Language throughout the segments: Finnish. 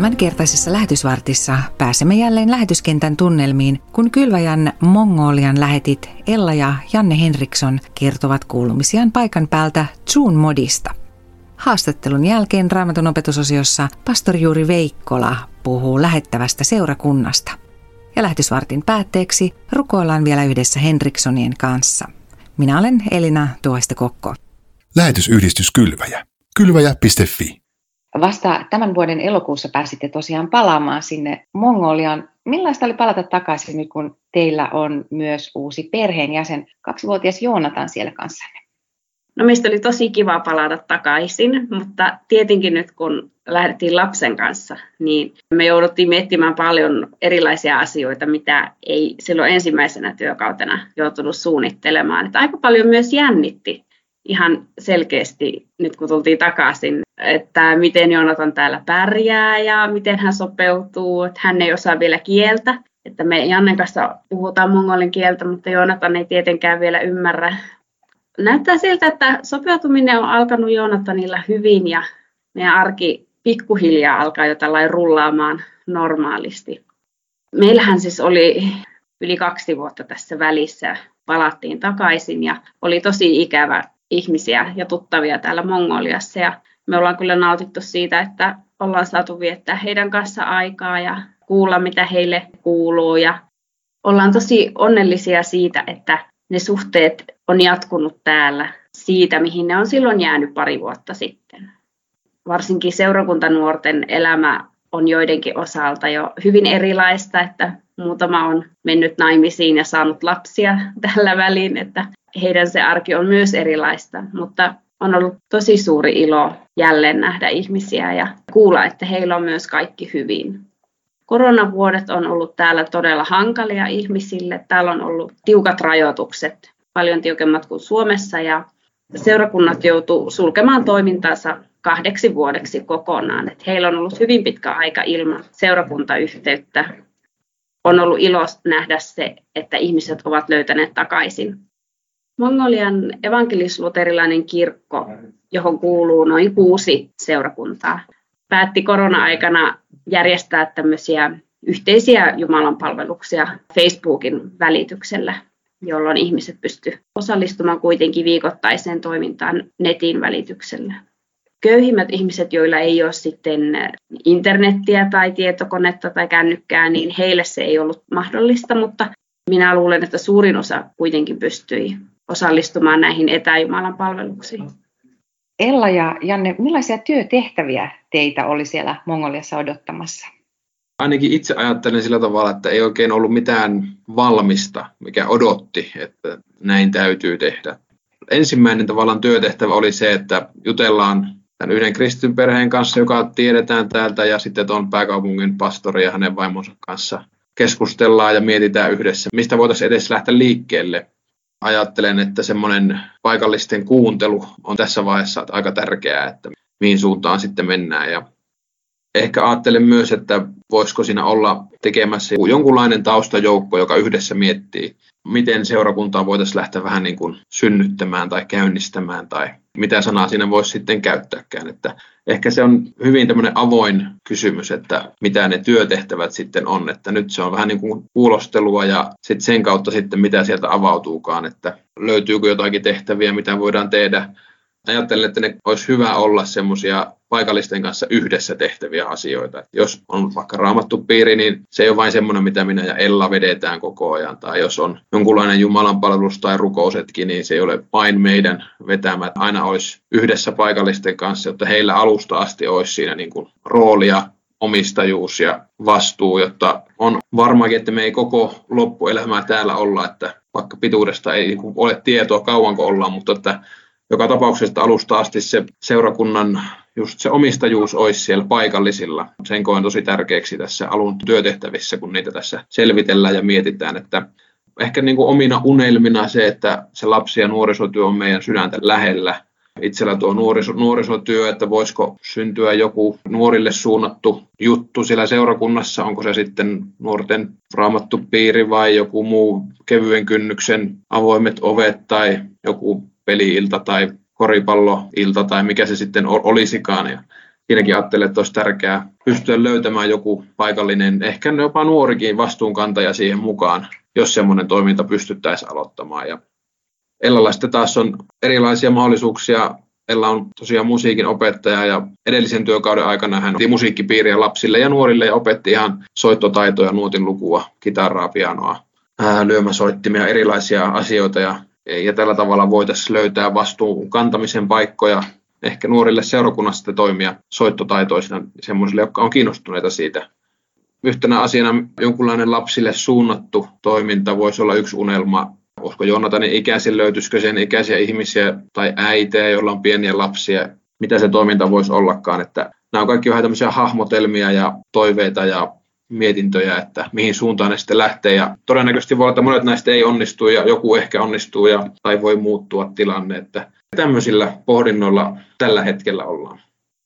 Tämänkertaisessa lähetysvartissa pääsemme jälleen lähetyskentän tunnelmiin, kun Kylväjän Mongolian lähetit Ella ja Janne Henriksson kertovat kuulumisiaan paikan päältä Zoon modista. Haastattelun jälkeen Raamatun opetusosiossa pastori Juuri Veikkola puhuu lähettävästä seurakunnasta. Ja lähetysvartin päätteeksi rukoillaan vielä yhdessä Henrikssonien kanssa. Minä olen Elina Tuoista Kokko. Lähetysyhdistys Kylväjä. Kylväjä.fi Vasta tämän vuoden elokuussa pääsitte tosiaan palaamaan sinne Mongoliaan. Millaista oli palata takaisin nyt, kun teillä on myös uusi perheenjäsen, kaksivuotias Joonatan siellä kanssanne? No meistä oli tosi kiva palata takaisin, mutta tietenkin nyt kun lähdettiin lapsen kanssa, niin me jouduttiin miettimään paljon erilaisia asioita, mitä ei silloin ensimmäisenä työkautena joutunut suunnittelemaan. Että aika paljon myös jännitti ihan selkeästi nyt kun tultiin takaisin, että miten Joonatan täällä pärjää ja miten hän sopeutuu, että hän ei osaa vielä kieltä. Että me Jannen kanssa puhutaan mongolin kieltä, mutta Joonatan ei tietenkään vielä ymmärrä. Näyttää siltä, että sopeutuminen on alkanut Joonatanilla hyvin ja meidän arki pikkuhiljaa alkaa jo rullaamaan normaalisti. Meillähän siis oli yli kaksi vuotta tässä välissä, palattiin takaisin ja oli tosi ikävä ihmisiä ja tuttavia täällä Mongoliassa ja me ollaan kyllä nautittu siitä, että ollaan saatu viettää heidän kanssa aikaa ja kuulla, mitä heille kuuluu ja ollaan tosi onnellisia siitä, että ne suhteet on jatkunut täällä siitä, mihin ne on silloin jäänyt pari vuotta sitten. Varsinkin seurakuntanuorten elämä on joidenkin osalta jo hyvin erilaista, että muutama on mennyt naimisiin ja saanut lapsia tällä välin, että heidän se arki on myös erilaista, mutta on ollut tosi suuri ilo jälleen nähdä ihmisiä ja kuulla, että heillä on myös kaikki hyvin. Koronavuodet on ollut täällä todella hankalia ihmisille. Täällä on ollut tiukat rajoitukset, paljon tiukemmat kuin Suomessa ja seurakunnat joutuu sulkemaan toimintansa kahdeksi vuodeksi kokonaan. Että heillä on ollut hyvin pitkä aika ilman seurakuntayhteyttä. On ollut ilo nähdä se, että ihmiset ovat löytäneet takaisin Mongolian evankelis-luterilainen kirkko, johon kuuluu noin kuusi seurakuntaa, päätti korona-aikana järjestää tämmöisiä yhteisiä Jumalan palveluksia Facebookin välityksellä, jolloin ihmiset pystyivät osallistumaan kuitenkin viikoittaiseen toimintaan netin välityksellä. Köyhimmät ihmiset, joilla ei ole sitten internettiä tai tietokonetta tai kännykkää, niin heille se ei ollut mahdollista, mutta minä luulen, että suurin osa kuitenkin pystyi osallistumaan näihin etäjumalan palveluksiin. Ella ja Janne, millaisia työtehtäviä teitä oli siellä Mongoliassa odottamassa? Ainakin itse ajattelen sillä tavalla, että ei oikein ollut mitään valmista, mikä odotti, että näin täytyy tehdä. Ensimmäinen tavallaan työtehtävä oli se, että jutellaan tämän yhden kristityn perheen kanssa, joka tiedetään täältä, ja sitten tuon pääkaupungin pastori ja hänen vaimonsa kanssa keskustellaan ja mietitään yhdessä, mistä voitaisiin edes lähteä liikkeelle ajattelen, että semmoinen paikallisten kuuntelu on tässä vaiheessa aika tärkeää, että mihin suuntaan sitten mennään. Ja ehkä ajattelen myös, että voisiko siinä olla tekemässä jonkunlainen taustajoukko, joka yhdessä miettii, miten seurakuntaa voitaisiin lähteä vähän niin kuin synnyttämään tai käynnistämään tai mitä sanaa siinä voisi sitten käyttääkään. Että ehkä se on hyvin tämmöinen avoin kysymys, että mitä ne työtehtävät sitten on. Että nyt se on vähän niin kuin kuulostelua ja sitten sen kautta sitten mitä sieltä avautuukaan, että löytyykö jotakin tehtäviä, mitä voidaan tehdä ajattelen, että ne olisi hyvä olla semmoisia paikallisten kanssa yhdessä tehtäviä asioita. Jos on vaikka raamattu piiri, niin se ei ole vain semmoinen, mitä minä ja Ella vedetään koko ajan. Tai jos on jonkunlainen Jumalan palvelus tai rukousetkin, niin se ei ole vain meidän vetämä. Aina olisi yhdessä paikallisten kanssa, jotta heillä alusta asti olisi siinä niin kuin roolia omistajuus ja vastuu, jotta on varmaankin, että me ei koko loppuelämää täällä olla, että vaikka pituudesta ei ole tietoa kauanko ollaan, mutta että joka tapauksessa alusta asti se seurakunnan just se omistajuus olisi siellä paikallisilla. Sen koen tosi tärkeäksi tässä alun työtehtävissä, kun niitä tässä selvitellään ja mietitään, että ehkä niin kuin omina unelmina se, että se lapsi- ja nuorisotyö on meidän sydäntä lähellä. Itsellä tuo nuoriso, nuorisotyö, että voisiko syntyä joku nuorille suunnattu juttu siellä seurakunnassa, onko se sitten nuorten raamattu piiri vai joku muu kevyen kynnyksen avoimet ovet tai joku peliilta tai koripalloilta tai mikä se sitten olisikaan. Ja siinäkin ajattelin, että olisi tärkeää pystyä löytämään joku paikallinen, ehkä jopa nuorikin vastuunkantaja siihen mukaan, jos semmoinen toiminta pystyttäisiin aloittamaan. Ja Ellalla sitten taas on erilaisia mahdollisuuksia. Ella on tosiaan musiikin opettaja ja edellisen työkauden aikana hän otti musiikkipiiriä lapsille ja nuorille ja opetti ihan soittotaitoja, nuotin lukua, kitaraa, pianoa, lyömäsoittimia, erilaisia asioita ja, ja tällä tavalla voitaisiin löytää vastuun kantamisen paikkoja ehkä nuorille seurakunnasta toimia soittotaitoisina semmoisille, jotka on kiinnostuneita siitä. Yhtenä asiana jonkunlainen lapsille suunnattu toiminta voisi olla yksi unelma. Olisiko Jonatanin ikäisiä, löytyisikö sen ikäisiä ihmisiä tai äitejä, joilla on pieniä lapsia, mitä se toiminta voisi ollakaan. Että nämä on kaikki vähän tämmöisiä hahmotelmia ja toiveita ja mietintöjä, että mihin suuntaan ne sitten lähtee. Ja todennäköisesti voi olla, että monet näistä ei onnistu ja joku ehkä onnistuu ja, tai voi muuttua tilanne. Että tämmöisillä pohdinnoilla tällä hetkellä ollaan.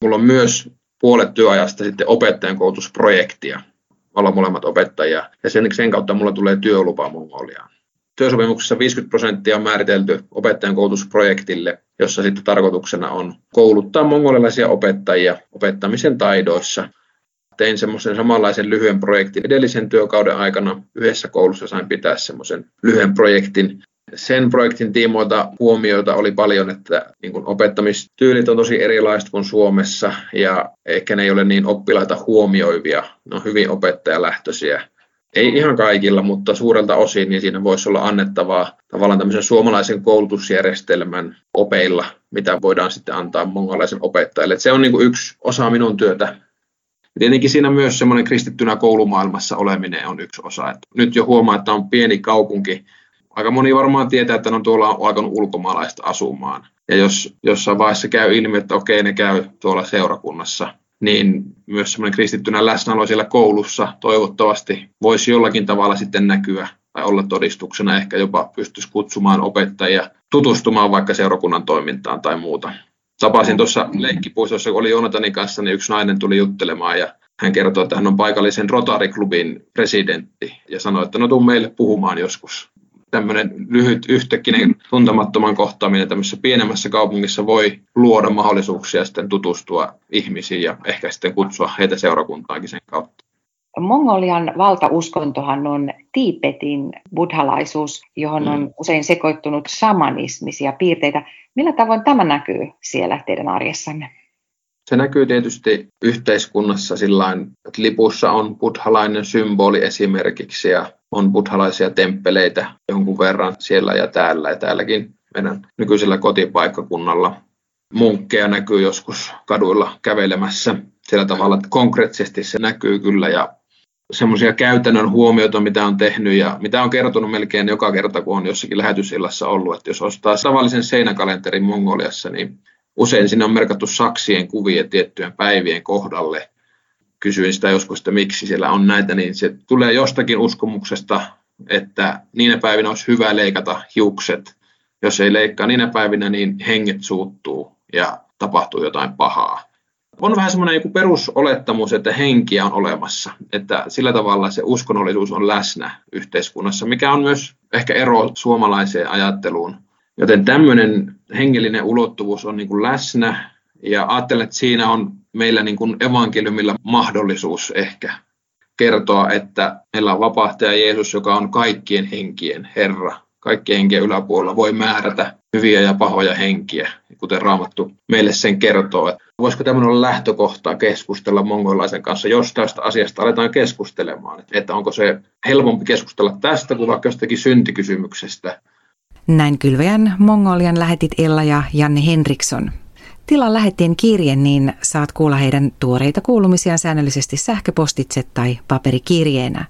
Mulla on myös puolet työajasta sitten opettajan koulutusprojektia. Olla molemmat opettajia ja sen, sen kautta mulla tulee työlupa Mongoliaan. Työsopimuksessa 50 prosenttia on määritelty opettajan koulutusprojektille, jossa sitten tarkoituksena on kouluttaa mongolilaisia opettajia opettamisen taidoissa. Tein semmoisen samanlaisen lyhyen projektin edellisen työkauden aikana. Yhdessä koulussa sain pitää semmoisen lyhyen projektin, sen projektin tiimoilta huomioita oli paljon, että niin kuin opettamistyylit on tosi erilaiset kuin Suomessa ja ehkä ne ei ole niin oppilaita huomioivia, ne on hyvin opettajalähtöisiä. Ei ihan kaikilla, mutta suurelta osin, niin siinä voisi olla annettavaa tavallaan tämmöisen suomalaisen koulutusjärjestelmän opeilla, mitä voidaan sitten antaa mongolaisen opettajille. se on niin kuin yksi osa minun työtä. Tietenkin siinä myös semmoinen kristittynä koulumaailmassa oleminen on yksi osa. Et nyt jo huomaa, että on pieni kaupunki, aika moni varmaan tietää, että on tuolla alkanut ulkomaalaista asumaan. Ja jos jossain vaiheessa käy ilmi, että okei, ne käy tuolla seurakunnassa, niin myös semmoinen kristittynä läsnäolo siellä koulussa toivottavasti voisi jollakin tavalla sitten näkyä tai olla todistuksena, ehkä jopa pystyisi kutsumaan opettajia tutustumaan vaikka seurakunnan toimintaan tai muuta. Tapasin tuossa leikkipuistossa, kun oli Jonatanin kanssa, niin yksi nainen tuli juttelemaan ja hän kertoi, että hän on paikallisen Rotary-klubin presidentti ja sanoi, että no tuu meille puhumaan joskus tämmöinen lyhyt yhtäkkinen tuntemattoman kohtaaminen tämmöisessä pienemmässä kaupungissa voi luoda mahdollisuuksia sitten tutustua ihmisiin ja ehkä sitten kutsua heitä seurakuntaankin sen kautta. Mongolian valtauskontohan on Tiipetin buddhalaisuus, johon on mm. usein sekoittunut shamanismisia piirteitä. Millä tavoin tämä näkyy siellä teidän arjessanne? Se näkyy tietysti yhteiskunnassa sillä että lipussa on buddhalainen symboli esimerkiksi ja on buddhalaisia temppeleitä jonkun verran siellä ja täällä ja täälläkin meidän nykyisellä kotipaikkakunnalla. Munkkeja näkyy joskus kaduilla kävelemässä sillä tavalla, että konkreettisesti se näkyy kyllä ja semmoisia käytännön huomioita, mitä on tehnyt ja mitä on kertonut melkein joka kerta, kun on jossakin lähetysillassa ollut, että jos ostaa tavallisen seinäkalenterin Mongoliassa, niin usein sinne on merkattu saksien kuvia tiettyjen päivien kohdalle. Kysyin sitä joskus, että miksi siellä on näitä, niin se tulee jostakin uskomuksesta, että niinä päivinä olisi hyvä leikata hiukset. Jos ei leikkaa niinä päivinä, niin henget suuttuu ja tapahtuu jotain pahaa. On vähän semmoinen joku perusolettamus, että henkiä on olemassa, että sillä tavalla se uskonnollisuus on läsnä yhteiskunnassa, mikä on myös ehkä ero suomalaiseen ajatteluun Joten tämmöinen hengellinen ulottuvuus on niin kuin läsnä ja ajattelen, että siinä on meillä niin kuin evankeliumilla mahdollisuus ehkä kertoa, että meillä on vapahtaja Jeesus, joka on kaikkien henkien Herra. Kaikkien henkien yläpuolella voi määrätä hyviä ja pahoja henkiä, kuten Raamattu meille sen kertoo. Että voisiko tämmöinen olla lähtökohta keskustella mongolaisen kanssa, jos tästä asiasta aletaan keskustelemaan. Että onko se helpompi keskustella tästä kuin vaikka jostakin syntikysymyksestä näin kylväjän Mongolian lähetit Ella ja Janne Henriksson. Tilan lähettiin kirje, niin saat kuulla heidän tuoreita kuulumisiaan säännöllisesti sähköpostitse tai paperikirjeenä.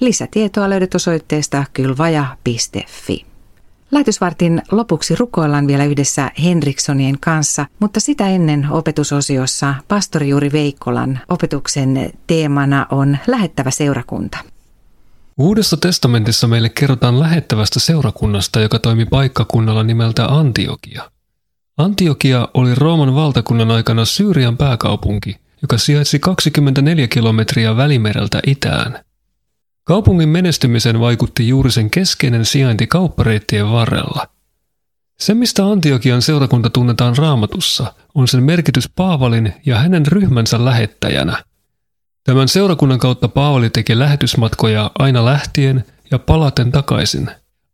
Lisätietoa löydät osoitteesta kylvaja.fi. Lähetysvartin lopuksi rukoillaan vielä yhdessä Henrikssonien kanssa, mutta sitä ennen opetusosiossa pastori Juuri Veikkolan opetuksen teemana on lähettävä seurakunta. Uudessa testamentissa meille kerrotaan lähettävästä seurakunnasta, joka toimi paikkakunnalla nimeltä Antiokia. Antiokia oli Rooman valtakunnan aikana Syyrian pääkaupunki, joka sijaitsi 24 kilometriä välimereltä itään. Kaupungin menestymisen vaikutti juuri sen keskeinen sijainti kauppareittien varrella. Se, mistä Antiokian seurakunta tunnetaan raamatussa, on sen merkitys Paavalin ja hänen ryhmänsä lähettäjänä. Tämän seurakunnan kautta Paavali teki lähetysmatkoja aina lähtien ja palaten takaisin.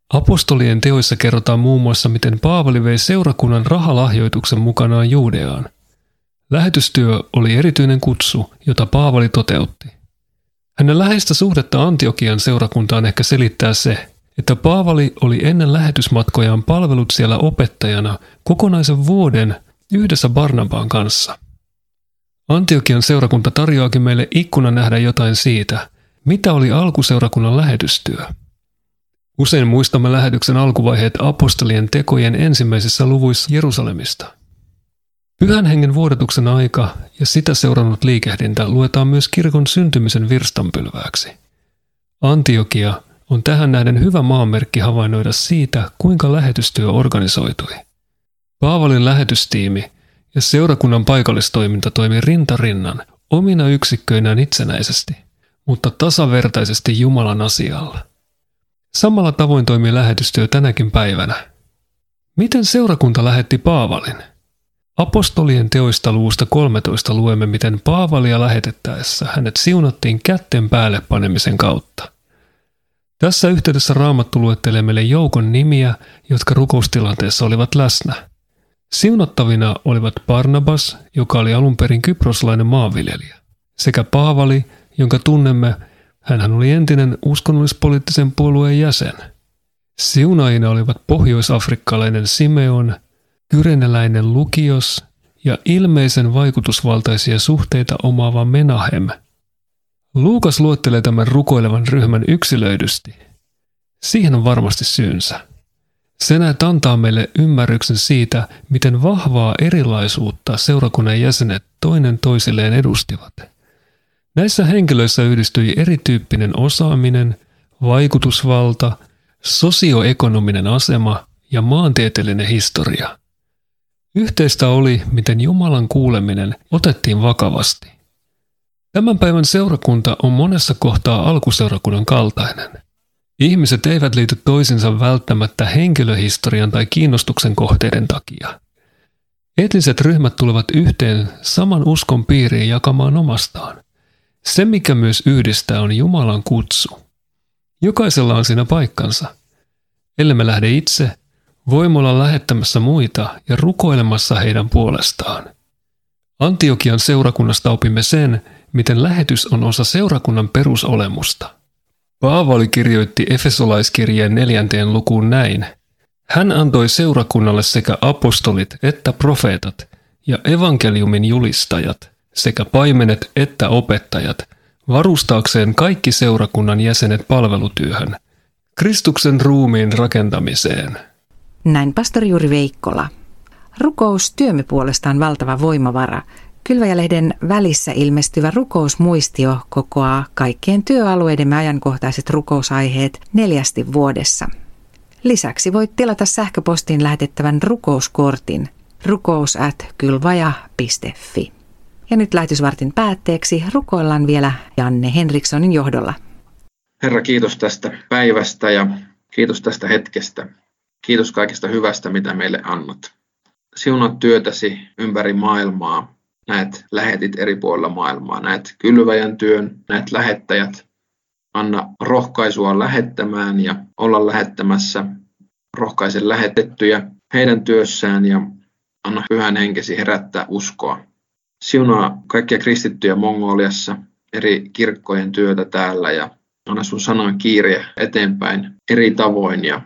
Apostolien teoissa kerrotaan muun muassa, miten Paavali vei seurakunnan rahalahjoituksen mukanaan Juudeaan. Lähetystyö oli erityinen kutsu, jota Paavali toteutti. Hänen läheistä suhdetta Antiokian seurakuntaan ehkä selittää se, että Paavali oli ennen lähetysmatkojaan palvelut siellä opettajana kokonaisen vuoden yhdessä Barnabaan kanssa. Antiokian seurakunta tarjoakin meille ikkuna nähdä jotain siitä, mitä oli alkuseurakunnan lähetystyö. Usein muistamme lähetyksen alkuvaiheet apostolien tekojen ensimmäisissä luvuissa Jerusalemista. Pyhän hengen vuodatuksen aika ja sitä seurannut liikehdintä luetaan myös kirkon syntymisen virstanpylvääksi. Antiokia on tähän nähden hyvä maanmerkki havainnoida siitä, kuinka lähetystyö organisoitui. Paavalin lähetystiimi ja seurakunnan paikallistoiminta toimi rintarinnan omina yksikköinään itsenäisesti, mutta tasavertaisesti Jumalan asialla. Samalla tavoin toimii lähetystyö tänäkin päivänä. Miten seurakunta lähetti Paavalin? Apostolien teoista luvusta 13 luemme, miten Paavalia lähetettäessä hänet siunattiin kätten päälle panemisen kautta. Tässä yhteydessä Raamattu luettelee meille joukon nimiä, jotka rukoustilanteessa olivat läsnä. Siunattavina olivat Barnabas, joka oli alun perin kyproslainen maanviljelijä, sekä Paavali, jonka tunnemme, hän oli entinen uskonnollispoliittisen puolueen jäsen. Siunaina olivat pohjoisafrikkalainen Simeon, kyreneläinen Lukios ja ilmeisen vaikutusvaltaisia suhteita omaava Menahem – Luukas luettelee tämän rukoilevan ryhmän yksilöidysti. Siihen on varmasti syynsä. Se näet antaa meille ymmärryksen siitä, miten vahvaa erilaisuutta seurakunnan jäsenet toinen toisilleen edustivat. Näissä henkilöissä yhdistyi erityyppinen osaaminen, vaikutusvalta, sosioekonominen asema ja maantieteellinen historia. Yhteistä oli, miten Jumalan kuuleminen otettiin vakavasti. Tämän päivän seurakunta on monessa kohtaa alkuseurakunnan kaltainen. Ihmiset eivät liity toisinsa välttämättä henkilöhistorian tai kiinnostuksen kohteiden takia. Etniset ryhmät tulevat yhteen saman uskon piiriin jakamaan omastaan. Se, mikä myös yhdistää, on Jumalan kutsu. Jokaisella on siinä paikkansa. Ellei lähde itse, voimme olla lähettämässä muita ja rukoilemassa heidän puolestaan. Antiokian seurakunnasta opimme sen, miten lähetys on osa seurakunnan perusolemusta. Paavali kirjoitti Efesolaiskirjeen neljänteen lukuun näin. Hän antoi seurakunnalle sekä apostolit että profeetat ja evankeliumin julistajat sekä paimenet että opettajat varustaakseen kaikki seurakunnan jäsenet palvelutyöhön, Kristuksen ruumiin rakentamiseen. Näin pastori Juri Veikkola. Rukous työmme puolestaan valtava voimavara – Kylväjälehden välissä ilmestyvä rukousmuistio kokoaa kaikkien työalueidemme ajankohtaiset rukousaiheet neljästi vuodessa. Lisäksi voit tilata sähköpostiin lähetettävän rukouskortin rukous at kylvaja.fi. Ja nyt lähetysvartin päätteeksi rukoillaan vielä Janne Henrikssonin johdolla. Herra, kiitos tästä päivästä ja kiitos tästä hetkestä. Kiitos kaikesta hyvästä, mitä meille annat. Siunat työtäsi ympäri maailmaa näet lähetit eri puolilla maailmaa, näet kylväjän työn, näet lähettäjät, anna rohkaisua lähettämään ja olla lähettämässä, rohkaisen lähetettyjä heidän työssään ja anna pyhän henkesi herättää uskoa. Siunaa kaikkia kristittyjä Mongoliassa, eri kirkkojen työtä täällä ja anna sun sanan kiire eteenpäin eri tavoin ja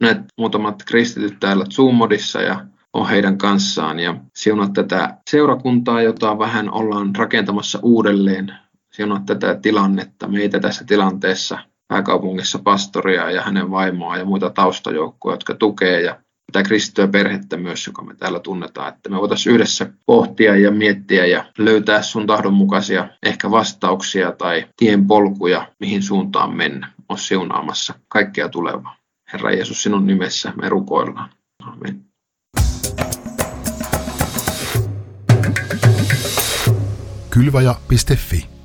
näet muutamat kristityt täällä Zoomodissa ja on heidän kanssaan ja siunat tätä seurakuntaa, jota vähän ollaan rakentamassa uudelleen. Siunat tätä tilannetta, meitä tässä tilanteessa, pääkaupungissa pastoria ja hänen vaimoa ja muita taustajoukkoja, jotka tukee ja tätä kristittyä perhettä myös, joka me täällä tunnetaan, että me voitaisiin yhdessä pohtia ja miettiä ja löytää sun tahdonmukaisia ehkä vastauksia tai tienpolkuja, mihin suuntaan mennä. On siunaamassa kaikkea tulevaa. Herra Jeesus, sinun nimessä me rukoillaan. Amen. kylvaja.fi